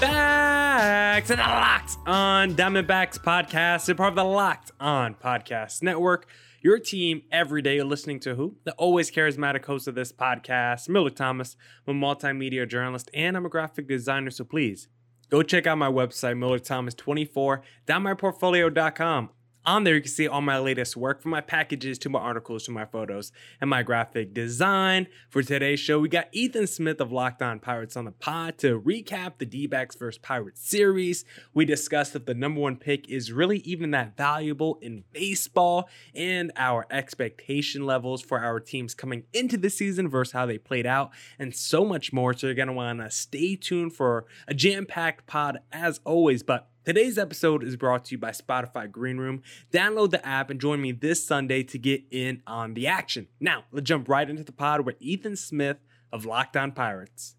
back to the Locked On Diamondbacks podcast, a part of the Locked On Podcast Network. Your team every day. Listening to who? The always charismatic host of this podcast, Miller Thomas. I'm a multimedia journalist and I'm a graphic designer. So please go check out my website, MillerThomas24.myportfolio.com. On there, you can see all my latest work from my packages to my articles to my photos and my graphic design. For today's show, we got Ethan Smith of Locked On Pirates on the pod to recap the D backs vs. Pirates series. We discussed if the number one pick is really even that valuable in baseball and our expectation levels for our teams coming into the season versus how they played out, and so much more. So, you're going to want to stay tuned for a jam packed pod as always. But Today's episode is brought to you by Spotify Green Room. Download the app and join me this Sunday to get in on the action. Now, let's jump right into the pod with Ethan Smith of Locked On Pirates.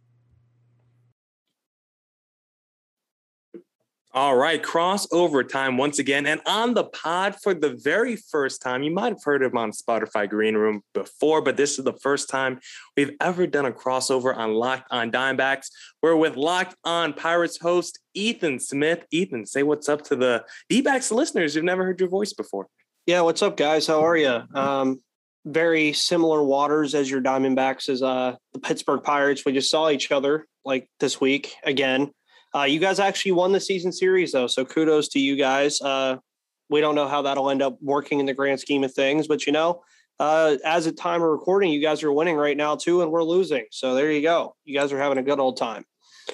All right, crossover time once again. And on the pod for the very first time, you might have heard him on Spotify Green Room before, but this is the first time we've ever done a crossover on Locked on Diamondbacks. We're with Locked on Pirates host Ethan Smith. Ethan, say what's up to the D backs listeners who've never heard your voice before. Yeah, what's up, guys? How are you? Um, very similar waters as your Diamondbacks as uh, the Pittsburgh Pirates. We just saw each other like this week again. Uh, you guys actually won the season series though, so kudos to you guys. Uh, we don't know how that'll end up working in the grand scheme of things, but you know, uh, as a time of recording, you guys are winning right now too, and we're losing. So there you go. You guys are having a good old time.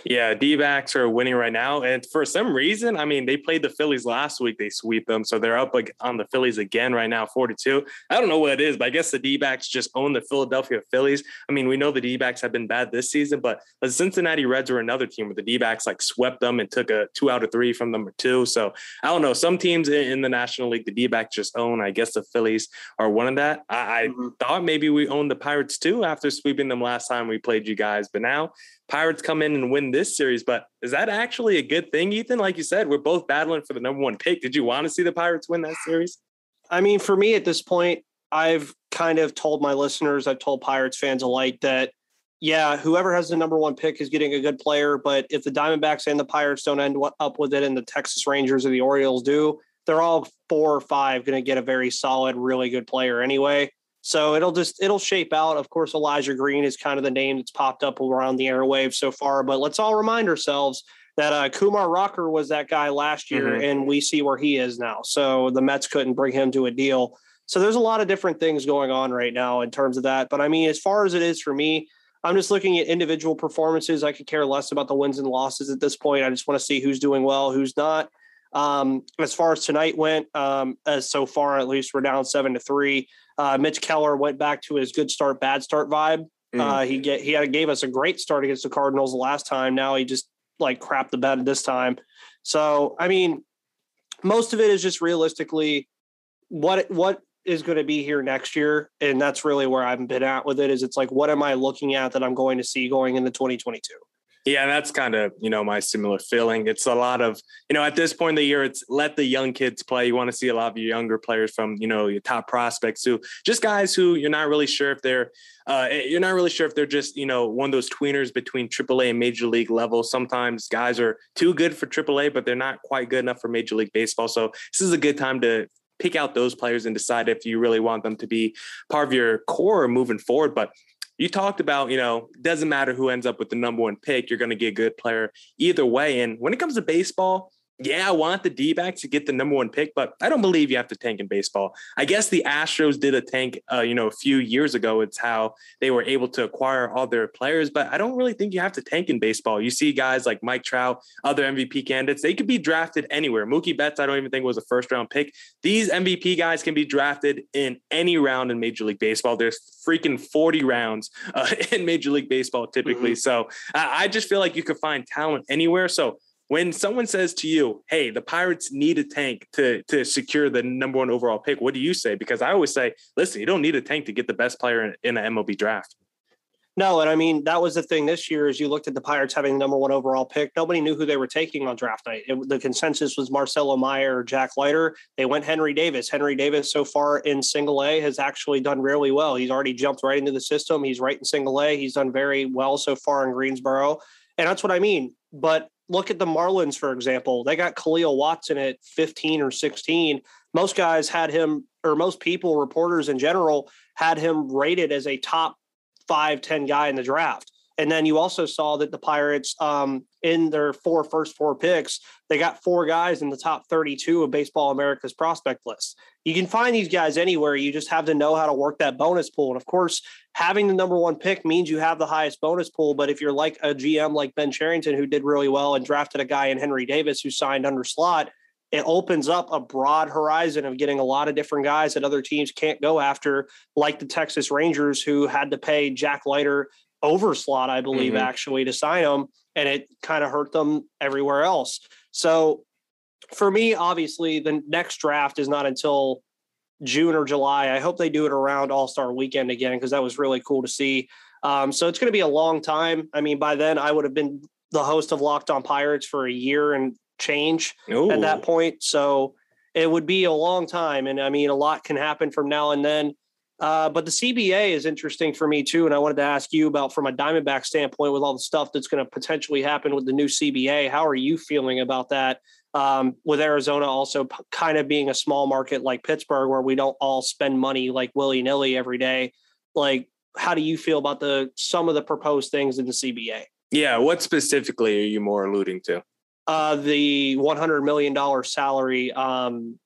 Yeah, D backs are winning right now. And for some reason, I mean, they played the Phillies last week. They sweep them. So they're up like on the Phillies again right now, 42. I don't know what it is, but I guess the D backs just own the Philadelphia Phillies. I mean, we know the D backs have been bad this season, but the Cincinnati Reds are another team where the D backs like swept them and took a two out of three from number two. So I don't know. Some teams in the National League, the D backs just own. I guess the Phillies are one of that. I, I mm-hmm. thought maybe we owned the Pirates too after sweeping them last time we played you guys, but now Pirates come in and win this series. But is that actually a good thing, Ethan? Like you said, we're both battling for the number one pick. Did you want to see the Pirates win that series? I mean, for me at this point, I've kind of told my listeners, I've told Pirates fans alike that, yeah, whoever has the number one pick is getting a good player. But if the Diamondbacks and the Pirates don't end up with it and the Texas Rangers or the Orioles do, they're all four or five going to get a very solid, really good player anyway. So it'll just it'll shape out. Of course, Elijah Green is kind of the name that's popped up around the airwaves so far. But let's all remind ourselves that uh, Kumar Rocker was that guy last year, mm-hmm. and we see where he is now. So the Mets couldn't bring him to a deal. So there's a lot of different things going on right now in terms of that. But I mean, as far as it is for me, I'm just looking at individual performances. I could care less about the wins and losses at this point. I just want to see who's doing well, who's not. Um, as far as tonight went, um, as so far at least, we're down seven to three. Uh, Mitch Keller went back to his good start, bad start vibe. Mm. Uh, he get he had, gave us a great start against the Cardinals the last time. Now he just like crapped the bed this time. So I mean, most of it is just realistically what what is going to be here next year, and that's really where I've been at with it. Is it's like what am I looking at that I'm going to see going into 2022? Yeah, that's kind of, you know, my similar feeling. It's a lot of, you know, at this point in the year, it's let the young kids play. You want to see a lot of your younger players from, you know, your top prospects who just guys who you're not really sure if they're, uh, eh, you're not really sure if they're just, you know, one of those tweeners between AAA and Major League level. Sometimes guys are too good for AAA, but they're not quite good enough for Major League Baseball. So this is a good time to pick out those players and decide if you really want them to be part of your core moving forward. But you talked about, you know, doesn't matter who ends up with the number one pick, you're going to get a good player either way. And when it comes to baseball, yeah, I want the D backs to get the number one pick, but I don't believe you have to tank in baseball. I guess the Astros did a tank, uh, you know, a few years ago. It's how they were able to acquire all their players, but I don't really think you have to tank in baseball. You see guys like Mike Trout, other MVP candidates, they could be drafted anywhere. Mookie Betts, I don't even think was a first round pick. These MVP guys can be drafted in any round in Major League Baseball. There's freaking 40 rounds uh, in Major League Baseball typically. Mm-hmm. So I just feel like you could find talent anywhere. So when someone says to you, "Hey, the Pirates need a tank to to secure the number one overall pick," what do you say? Because I always say, "Listen, you don't need a tank to get the best player in, in an MLB draft." No, and I mean that was the thing this year. As you looked at the Pirates having the number one overall pick, nobody knew who they were taking on draft night. It, the consensus was Marcelo Meyer or Jack Leiter. They went Henry Davis. Henry Davis so far in Single A has actually done really well. He's already jumped right into the system. He's right in Single A. He's done very well so far in Greensboro, and that's what I mean. But look at the Marlins, for example. They got Khalil Watson at 15 or 16. Most guys had him, or most people, reporters in general, had him rated as a top five, 10 guy in the draft. And then you also saw that the Pirates, um, in their four first four picks, they got four guys in the top 32 of Baseball America's prospect list. You can find these guys anywhere. You just have to know how to work that bonus pool. And of course, having the number one pick means you have the highest bonus pool. But if you're like a GM like Ben Cherington, who did really well and drafted a guy in Henry Davis who signed under slot, it opens up a broad horizon of getting a lot of different guys that other teams can't go after, like the Texas Rangers, who had to pay Jack Leiter over slot, I believe, mm-hmm. actually, to sign him. And it kind of hurt them everywhere else. So for me, obviously, the next draft is not until June or July. I hope they do it around All Star weekend again, because that was really cool to see. Um, so it's going to be a long time. I mean, by then I would have been the host of Locked On Pirates for a year and change Ooh. at that point. So it would be a long time. And I mean, a lot can happen from now and then. Uh, but the CBA is interesting for me too. And I wanted to ask you about from a Diamondback standpoint with all the stuff that's going to potentially happen with the new CBA. How are you feeling about that? Um, with Arizona also p- kind of being a small market like Pittsburgh, where we don't all spend money like willy nilly every day. Like, how do you feel about the some of the proposed things in the CBA? Yeah, what specifically are you more alluding to? uh, the one hundred million dollar salary um,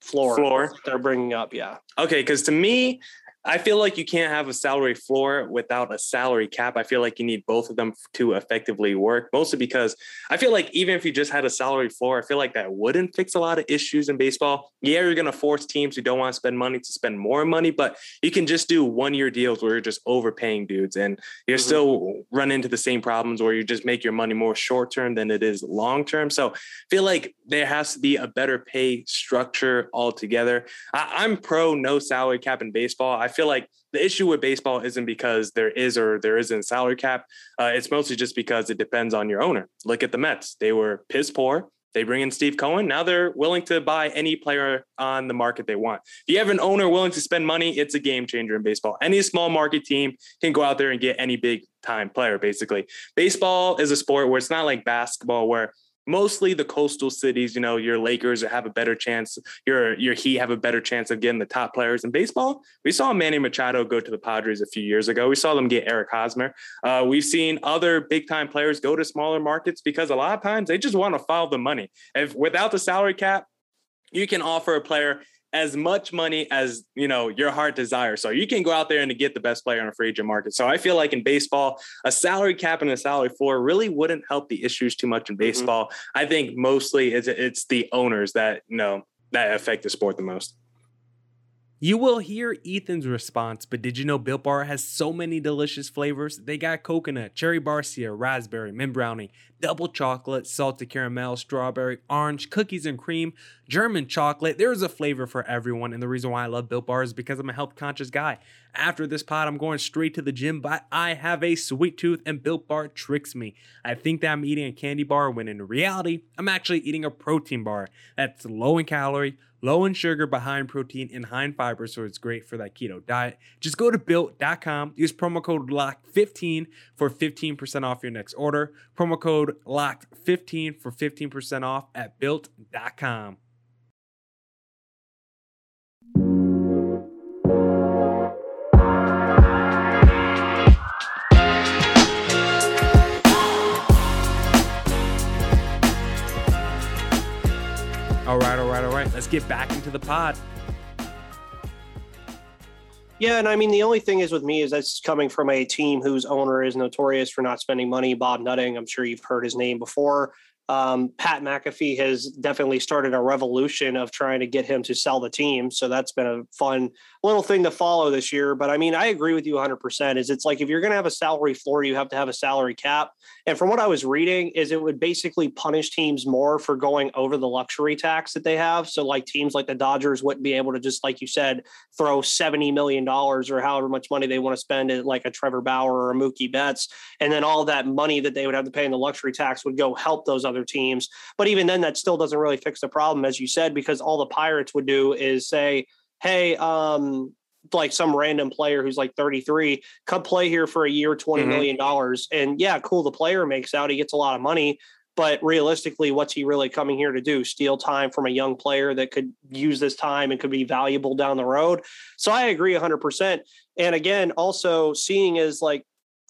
floor. Floor they're bringing up. Yeah. Okay, because to me, I feel like you can't have a salary floor without a salary cap. I feel like you need both of them to effectively work, mostly because I feel like even if you just had a salary floor, I feel like that wouldn't fix a lot of issues in baseball. Yeah, you're going to force teams who don't want to spend money to spend more money, but you can just do one year deals where you're just overpaying dudes and you're mm-hmm. still run into the same problems where you just make your money more short term than it is long term. So I feel like there has to be a better pay structure altogether. I, am pro no salary cap in baseball. I feel like the issue with baseball isn't because there is or there isn't salary cap. Uh, it's mostly just because it depends on your owner. Look at the Mets; they were piss poor. They bring in Steve Cohen. Now they're willing to buy any player on the market they want. If you have an owner willing to spend money, it's a game changer in baseball. Any small market team can go out there and get any big time player, basically. Baseball is a sport where it's not like basketball, where mostly the coastal cities, you know, your Lakers have a better chance, your your Heat have a better chance of getting the top players in baseball. We saw Manny Machado go to the Padres a few years ago. We saw them get Eric Hosmer. Uh, we've seen other big time players go to smaller markets because a lot of times they just want to follow the money. If without the salary cap, you can offer a player as much money as you know your heart desires. So you can go out there and get the best player on a free agent market. So I feel like in baseball, a salary cap and a salary floor really wouldn't help the issues too much in mm-hmm. baseball. Mm-hmm. I think mostly it's it's the owners that you know that affect the sport the most. You will hear Ethan's response, but did you know Built Bar has so many delicious flavors? They got coconut, cherry barcia, raspberry, mint brownie, double chocolate, salted caramel, strawberry, orange, cookies and cream, German chocolate. There's a flavor for everyone, and the reason why I love Built Bar is because I'm a health conscious guy. After this pod, I'm going straight to the gym, but I have a sweet tooth, and Built Bar tricks me. I think that I'm eating a candy bar when in reality, I'm actually eating a protein bar that's low in calorie low in sugar, but high in protein and high in fiber, so it's great for that keto diet. Just go to built.com, use promo code LOCK15 for 15% off your next order. Promo code LOCKED15 for 15% off at built.com. All right, all right, all right. Let's get back into the pod. Yeah, and I mean the only thing is with me is that's coming from a team whose owner is notorious for not spending money. Bob Nutting, I'm sure you've heard his name before. Um, Pat McAfee has definitely started a revolution of trying to get him to sell the team. So that's been a fun little thing to follow this year. But I mean, I agree with you 100%. Is it's like if you're going to have a salary floor, you have to have a salary cap. And from what I was reading, is it would basically punish teams more for going over the luxury tax that they have. So like teams like the Dodgers wouldn't be able to just like you said throw seventy million dollars or however much money they want to spend at like a Trevor Bauer or a Mookie Betts, and then all that money that they would have to pay in the luxury tax would go help those other teams. But even then, that still doesn't really fix the problem, as you said, because all the Pirates would do is say, "Hey, um, like some random player who's like 33 come play here for a year twenty mm-hmm. million dollars and yeah cool the player makes out he gets a lot of money but realistically what's he really coming here to do steal time from a young player that could use this time and could be valuable down the road so i agree 100% and again also seeing is like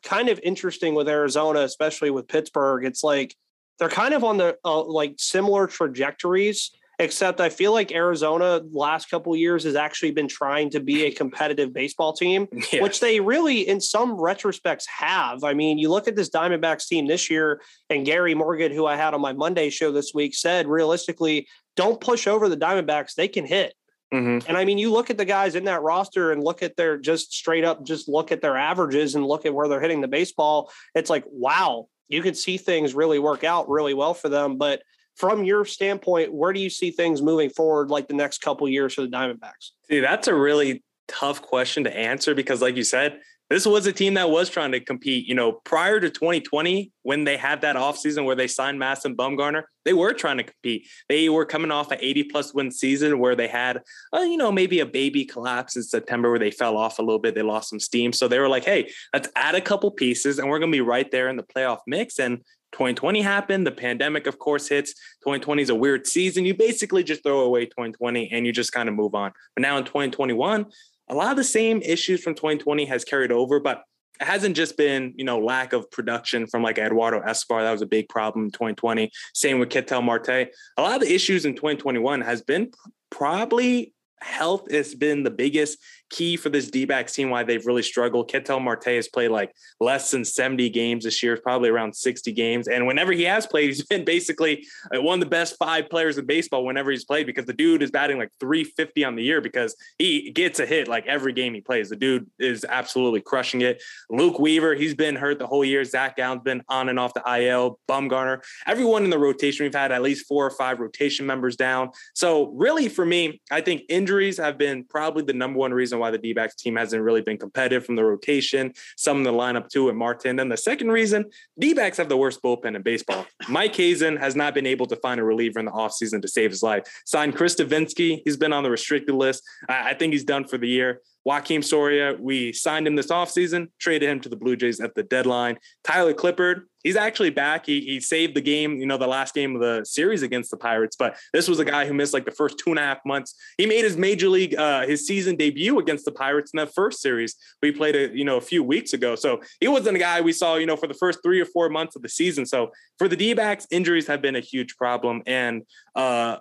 kind of interesting with arizona especially with pittsburgh it's like they're kind of on the uh, like similar trajectories except I feel like Arizona last couple years has actually been trying to be a competitive baseball team, yeah. which they really in some retrospects have. I mean, you look at this Diamondbacks team this year and Gary Morgan who I had on my Monday show this week said realistically, don't push over the Diamondbacks, they can hit. Mm-hmm. And I mean, you look at the guys in that roster and look at their just straight up, just look at their averages and look at where they're hitting the baseball. It's like, wow, you can see things really work out really well for them. But from your standpoint, where do you see things moving forward, like the next couple years for the Diamondbacks? See, that's a really tough question to answer because, like you said, this was a team that was trying to compete. You know, prior to 2020, when they had that offseason where they signed Madison Bumgarner, they were trying to compete. They were coming off an 80 plus win season where they had, uh, you know, maybe a baby collapse in September where they fell off a little bit. They lost some steam. So they were like, hey, let's add a couple pieces and we're going to be right there in the playoff mix. And 2020 happened. The pandemic, of course, hits. 2020 is a weird season. You basically just throw away 2020 and you just kind of move on. But now in 2021, a lot of the same issues from 2020 has carried over, but it hasn't just been, you know, lack of production from like Eduardo Escobar. That was a big problem in 2020. Same with Ketel Marte. A lot of the issues in 2021 has been probably health has been the biggest key for this D-backs team why they've really struggled. Ketel Marte has played like less than 70 games this year, probably around 60 games. And whenever he has played, he's been basically uh, one of the best five players in baseball whenever he's played because the dude is batting like 350 on the year because he gets a hit like every game he plays. The dude is absolutely crushing it. Luke Weaver, he's been hurt the whole year. Zach Gallen's been on and off the IL. Bumgarner, everyone in the rotation. We've had at least four or five rotation members down. So really for me, I think injuries have been probably the number one reason reason why the D backs team hasn't really been competitive from the rotation, some in the lineup too at Martin. And the second reason, D backs have the worst bullpen in baseball. Mike Hazen has not been able to find a reliever in the offseason to save his life. Signed Chris Devenski. He's been on the restricted list. I think he's done for the year. Joakim Soria, we signed him this offseason, traded him to the Blue Jays at the deadline. Tyler Clippard, he's actually back. He, he saved the game, you know, the last game of the series against the Pirates. But this was a guy who missed like the first two and a half months. He made his major league, uh, his season debut against the Pirates in that first series we played, a, you know, a few weeks ago. So he wasn't a guy we saw, you know, for the first three or four months of the season. So for the D backs, injuries have been a huge problem. And, uh,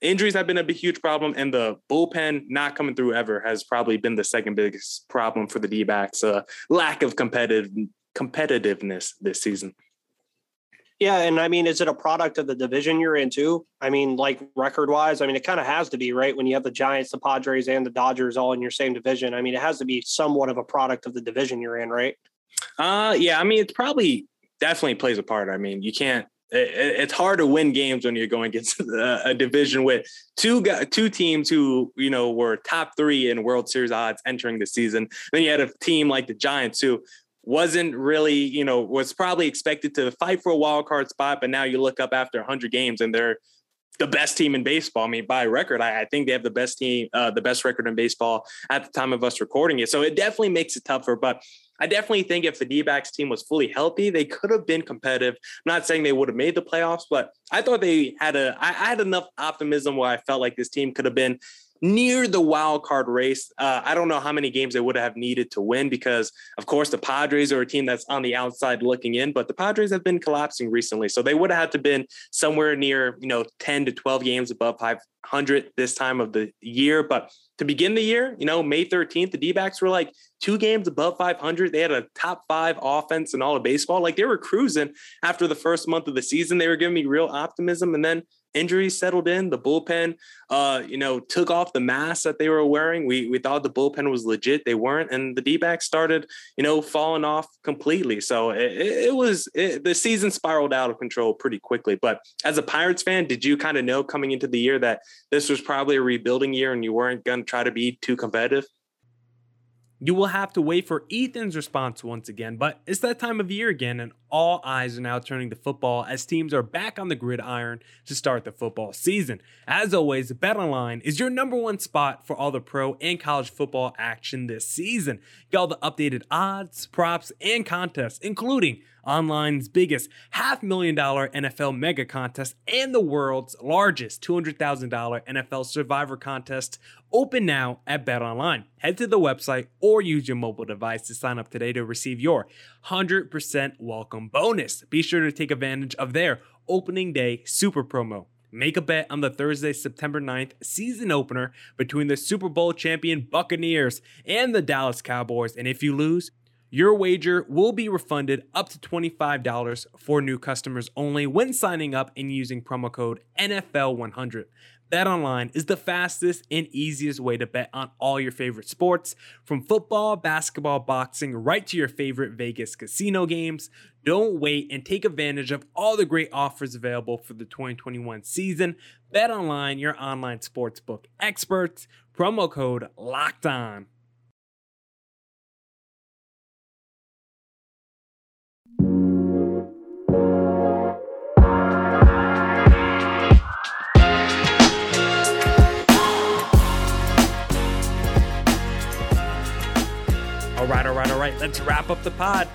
injuries have been a huge problem, and the bullpen not coming through ever has probably been the second biggest problem for the D backs. Uh, lack of competitive competitiveness this season. Yeah, and I mean, is it a product of the division you're in too? I mean, like record wise, I mean, it kind of has to be, right? When you have the Giants, the Padres, and the Dodgers all in your same division, I mean, it has to be somewhat of a product of the division you're in, right? Uh, yeah. I mean, it's probably definitely plays a part. I mean, you can't it's hard to win games when you're going against a, division with two two teams who you know were top three in World Series odds entering the season. Then you had a team like the Giants who wasn't really you know was probably expected to fight for a wild card spot, but now you look up after 100 games and they're the best team in baseball. I mean, by record, I, I think they have the best team, uh, the best record in baseball at the time of us recording it. So it definitely makes it tougher. But I definitely think if the D backs team was fully healthy, they could have been competitive. I'm not saying they would have made the playoffs, but I thought they had a. I, I had enough optimism where I felt like this team could have been near the wild card race. Uh, I don't know how many games they would have needed to win because, of course, the Padres are a team that's on the outside looking in, but the Padres have been collapsing recently, so they would have had to been somewhere near you know 10 to 12 games above 500 this time of the year. But to begin the year, you know, May 13th, the D backs were like two games above 500. They had a top five offense in all of baseball. Like they were cruising after the first month of the season. They were giving me real optimism. And then injuries settled in. The bullpen, uh, you know, took off the mask that they were wearing. We we thought the bullpen was legit. They weren't, and the D backs started, you know, falling off completely. So it, it was it, the season spiraled out of control pretty quickly. But as a Pirates fan, did you kind of know coming into the year that this was probably a rebuilding year and you weren't going to try to be too competitive? You will have to wait for Ethan's response once again, but it's that time of year again, and all eyes are now turning to football as teams are back on the gridiron to start the football season. As always, BetOnline is your number one spot for all the pro and college football action this season. Get all the updated odds, props, and contests, including online's biggest half million dollar NFL mega contest and the world's largest $200,000 NFL survivor contest open now at BetOnline. Head to the website or use your mobile device to sign up today to receive your 100% welcome bonus. Be sure to take advantage of their opening day super promo. Make a bet on the Thursday, September 9th season opener between the Super Bowl champion Buccaneers and the Dallas Cowboys. And if you lose, your wager will be refunded up to $25 for new customers only when signing up and using promo code NFL100. BetOnline is the fastest and easiest way to bet on all your favorite sports, from football, basketball, boxing, right to your favorite Vegas casino games. Don't wait and take advantage of all the great offers available for the 2021 season. BetOnline, your online sportsbook experts. Promo code LOCKED ON. Right. Let's wrap up the pod.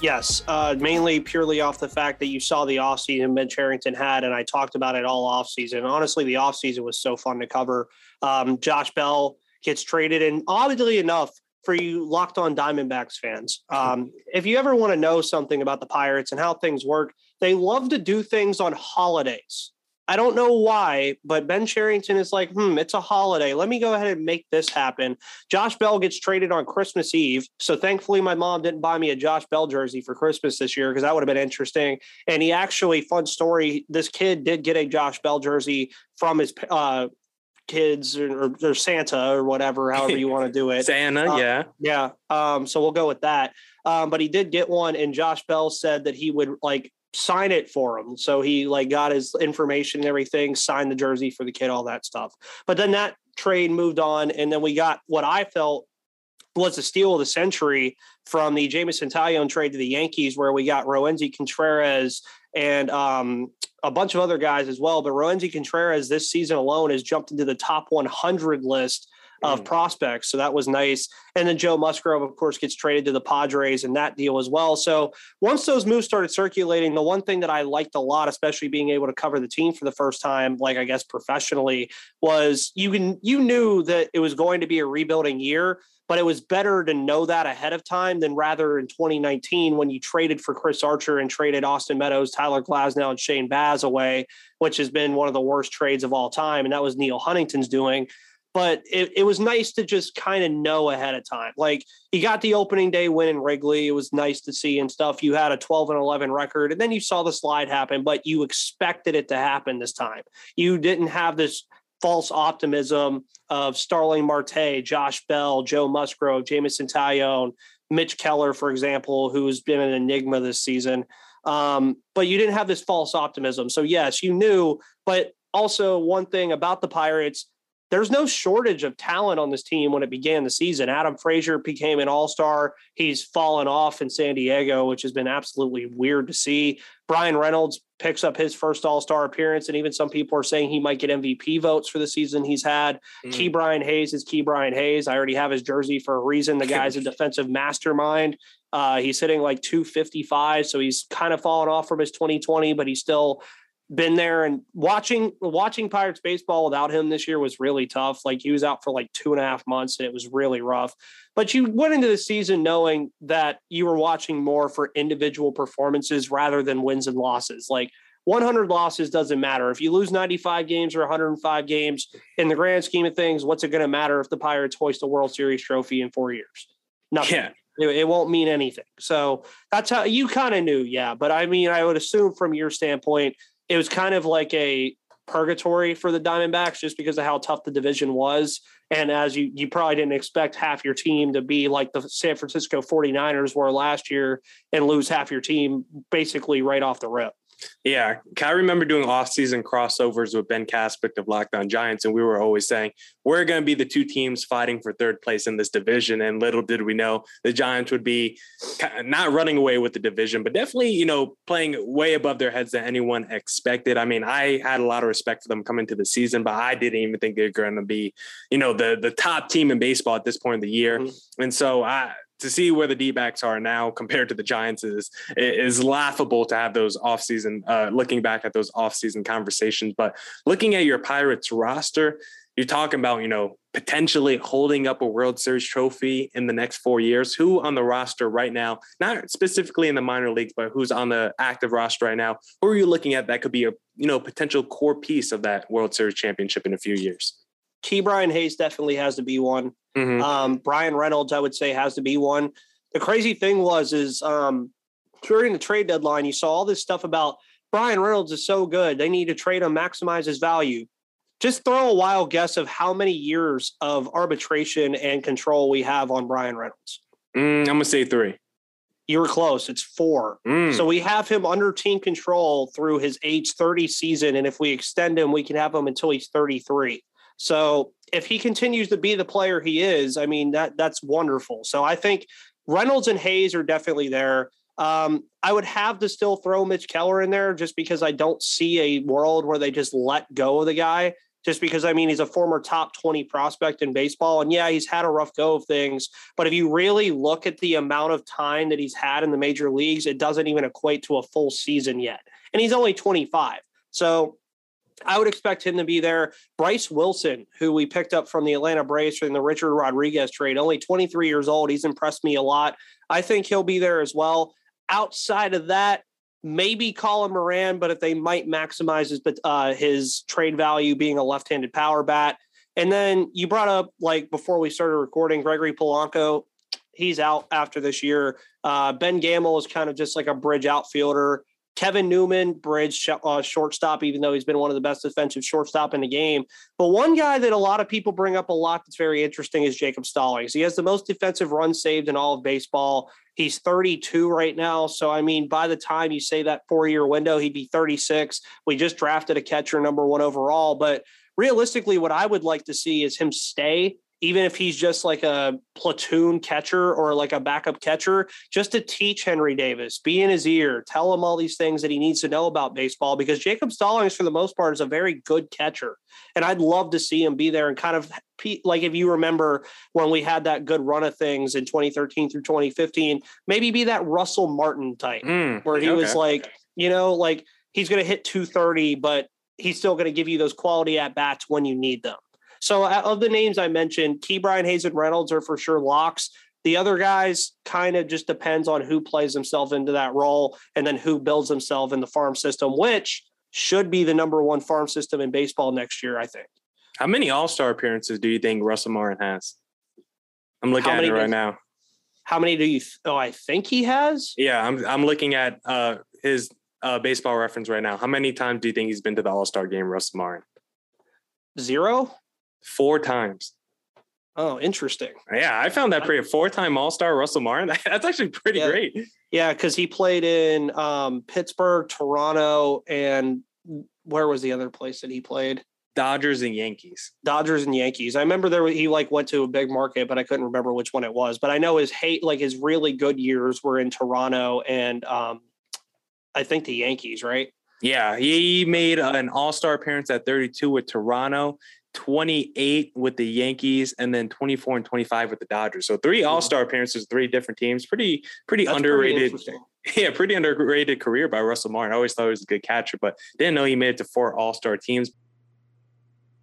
Yes, uh, mainly purely off the fact that you saw the offseason Ben Cherington had, and I talked about it all offseason. Honestly, the offseason was so fun to cover. Um, Josh Bell gets traded, and oddly enough, for you locked on Diamondbacks fans, um, if you ever want to know something about the Pirates and how things work, they love to do things on holidays. I don't know why, but Ben Cherington is like, hmm, it's a holiday. Let me go ahead and make this happen. Josh Bell gets traded on Christmas Eve. So thankfully, my mom didn't buy me a Josh Bell jersey for Christmas this year because that would have been interesting. And he actually, fun story, this kid did get a Josh Bell jersey from his uh, kids or, or, Santa or whatever, however you want to do it. Santa, uh, yeah. Yeah. Um, so we'll go with that. Um, but he did get one, and Josh Bell said that he would like sign it for him. So he like got his information and everything, signed the jersey for the kid, all that stuff. But then that trade moved on, and then we got what I felt was the steal of the century from the Jameson Taillon trade to the Yankees, where we got Roansy Contreras and um, a bunch of other guys as well. But Roansy Contreras this season alone has jumped into the top 100 list of mm. prospects. So that was nice. And then Joe Musgrove, of course, gets traded to the Padres in that deal as well. So once those moves started circulating, the one thing that I liked a lot, especially being able to cover the team for the first time, like I guess professionally, was you can you knew that it was going to be a rebuilding year. But it was better to know that ahead of time than rather in 2019 when you traded for Chris Archer and traded Austin Meadows, Tyler Glasnow, and Shane Baz away, which has been one of the worst trades of all time. And that was Neal Huntington's doing but it, it was nice to just kind of know ahead of time. Like you got the opening day win in Wrigley. It was nice to see and stuff. You had a 12 and 11 record, and then you saw the slide happen, but you expected it to happen this time. You didn't have this false optimism of Starling Marte, Josh Bell, Joe Musgrove, Jameson Taillon, Mitch Keller, for example, who's been an enigma this season. Um, but you didn't have this false optimism. So, yes, you knew. But also, one thing about the Pirates, there's no shortage of talent on this team when it began the season. Adam Frazier became an all star. He's fallen off in San Diego, which has been absolutely weird to see. Bryan Reynolds picks up his first all star appearance, and even some people are saying he might get MVP votes for the season he's had. Mm. Brian Hayes is Ke'Bryan Hayes. I already have his jersey for a reason. The guy's a defensive mastermind. Uh, he's hitting like 255, so he's kind of fallen off from his 2020, but he's still been there and watching watching Pirates baseball without him this year was really tough. Like he was out for like two and a half months and it was really rough. But you went into the season knowing that you were watching more for individual performances rather than wins and losses. Like 100 losses doesn't matter. If you lose 95 games or 105 games, in the grand scheme of things, what's it going to matter if the Pirates hoist a World Series trophy in four years? Nothing. Yeah. It won't mean anything. So that's how you kind of knew, yeah. But I mean, I would assume from your standpoint, it was kind of like a purgatory for the Diamondbacks just because of how tough the division was. And as you, you probably didn't expect half your team to be like the San Francisco 49ers were last year and lose half your team basically right off the rip. Yeah, I remember doing off-season crossovers with Ben Caspick of Locked On Giants, and we were always saying we're going to be the two teams fighting for third place in this division. And little did we know the Giants would be not running away with the division, but definitely, you know, playing way above their heads than anyone expected. I mean, I had a lot of respect for them coming to the season, but I didn't even think they're going to be, you know, the the top team in baseball at this point in the year. Mm-hmm. And so I to see where the D-backs are now compared to the Giants is is laughable to have those offseason uh, looking back at those offseason conversations. But looking at your Pirates roster, you're talking about, you know, potentially holding up a World Series trophy in the next four years. Who on the roster right now, not specifically in the minor leagues, but who's on the active roster right now? Who are you looking at that could be a, you know, potential core piece of that World Series championship in a few years? Ke'Bryan Hayes definitely has to be one. Mm-hmm. Um, Bryan Reynolds, I would say, has to be one. The crazy thing was, is um, during the trade deadline, you saw all this stuff about Bryan Reynolds is so good. They need to trade him, maximize his value. Just throw a wild guess of how many years of arbitration and control we have on Bryan Reynolds. Mm, I'm going to say three. You were close. It's four. Mm. So we have him under team control through his age 30 season. And if we extend him, we can have him until he's 33. So if he continues to be the player he is, I mean that that's wonderful. So I think Reynolds and Hayes are definitely there. Um, I would have to still throw Mitch Keller in there just because I don't see a world where they just let go of the guy. Just because I mean he's a former top 20 prospect in baseball. And yeah, he's had a rough go of things. But if you really look at the amount of time that he's had in the major leagues, it doesn't even equate to a full season yet. And he's only 25. So I would expect him to be there. Bryce Wilson, who we picked up from the Atlanta Braves in the Richard Rodriguez trade, only 23 years old. He's impressed me a lot. I think he'll be there as well. Outside of that, maybe Colin Moran, but if they might maximize his uh, his trade value being a left-handed power bat. And then you brought up like before we started recording, Gregory Polanco. He's out after this year. Uh, ben Gamel is kind of just like a bridge outfielder. Kevin Newman, bridge uh, shortstop, even though he's been one of the best defensive shortstop in the game. But one guy that a lot of people bring up a lot that's very interesting is Jacob Stallings. He has the most defensive runs saved in all of baseball. He's 32 right now. So, I mean, by the time you say that four year window, he'd be 36. We just drafted a catcher number one overall. But realistically, what I would like to see is him stay even if he's just like a platoon catcher or like a backup catcher, just to teach Henry Davis, be in his ear, tell him all these things that he needs to know about baseball because Jacob Stallings, for the most part, is a very good catcher. And I'd love to see him be there and kind of like if you remember when we had that good run of things in 2013 through 2015, maybe be that Russell Martin type mm, where he okay. was like, you know, like he's going to hit 230, but he's still going to give you those quality at bats when you need them. So uh, of the names I mentioned, Ke'Bryan Hayes and Reynolds are for sure locks. The other guys kind of just depends on who plays himself into that role and then who builds himself in the farm system, which should be the number one farm system in baseball next year, I think. How many All Star appearances do you think Russell Martin has? I'm looking at it right does, now. How many do you? Th- oh, I think he has. Yeah, I'm. I'm looking at uh, his uh, baseball reference right now. How many times do you think he's been to the All Star game, Russell Martin? Zero four times. Oh, interesting. Yeah, I found that pretty four time All Star Russell Martin. That's actually pretty yeah. great. Yeah, because he played in um, Pittsburgh, Toronto, and where was the other place that he played? Dodgers and Yankees. Dodgers and Yankees. I remember there he like went to a big market, but I couldn't remember which one it was. But I know his hate like his really good years were in Toronto and um, I think the Yankees, right? Yeah, he made an All Star appearance at 32 with Toronto. 28 with the Yankees, and then 24 and 25 with the Dodgers. So three All Star appearances, three different teams. Pretty pretty That's underrated. Pretty yeah, pretty underrated career by Russell Martin. I always thought he was a good catcher, but didn't know he made it to four All Star teams.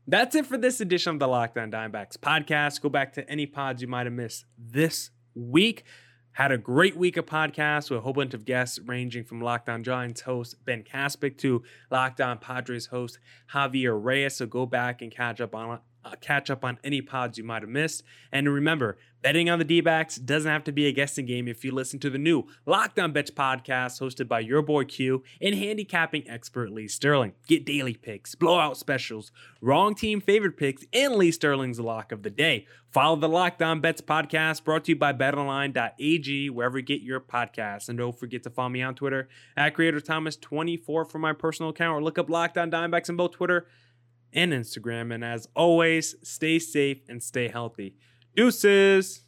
That's it for this edition of the Locked On Diamondbacks podcast. Go back to any pods you might have missed this week. Had a great week of podcasts with a whole bunch of guests ranging from Locked On Giants host Ben Caspick to Locked On Padres host Javier Reyes. So go back and catch up on uh, catch up on any pods you might have missed. And remember, betting on the D backs doesn't have to be a guessing game if you listen to the new Locked On Bets podcast hosted by your boy Q and handicapping expert Lee Sterling. Get daily picks, blowout specials, wrong team favorite picks, and Lee Sterling's lock of the day. Follow the Locked On Bets podcast brought to you by betonline.ag, wherever you get your podcasts. And don't forget to follow me on Twitter at Creator Thomas24 for my personal account, or look up Locked On Diamondbacks on both Twitter and Instagram. And as always, stay safe and stay healthy. Deuces.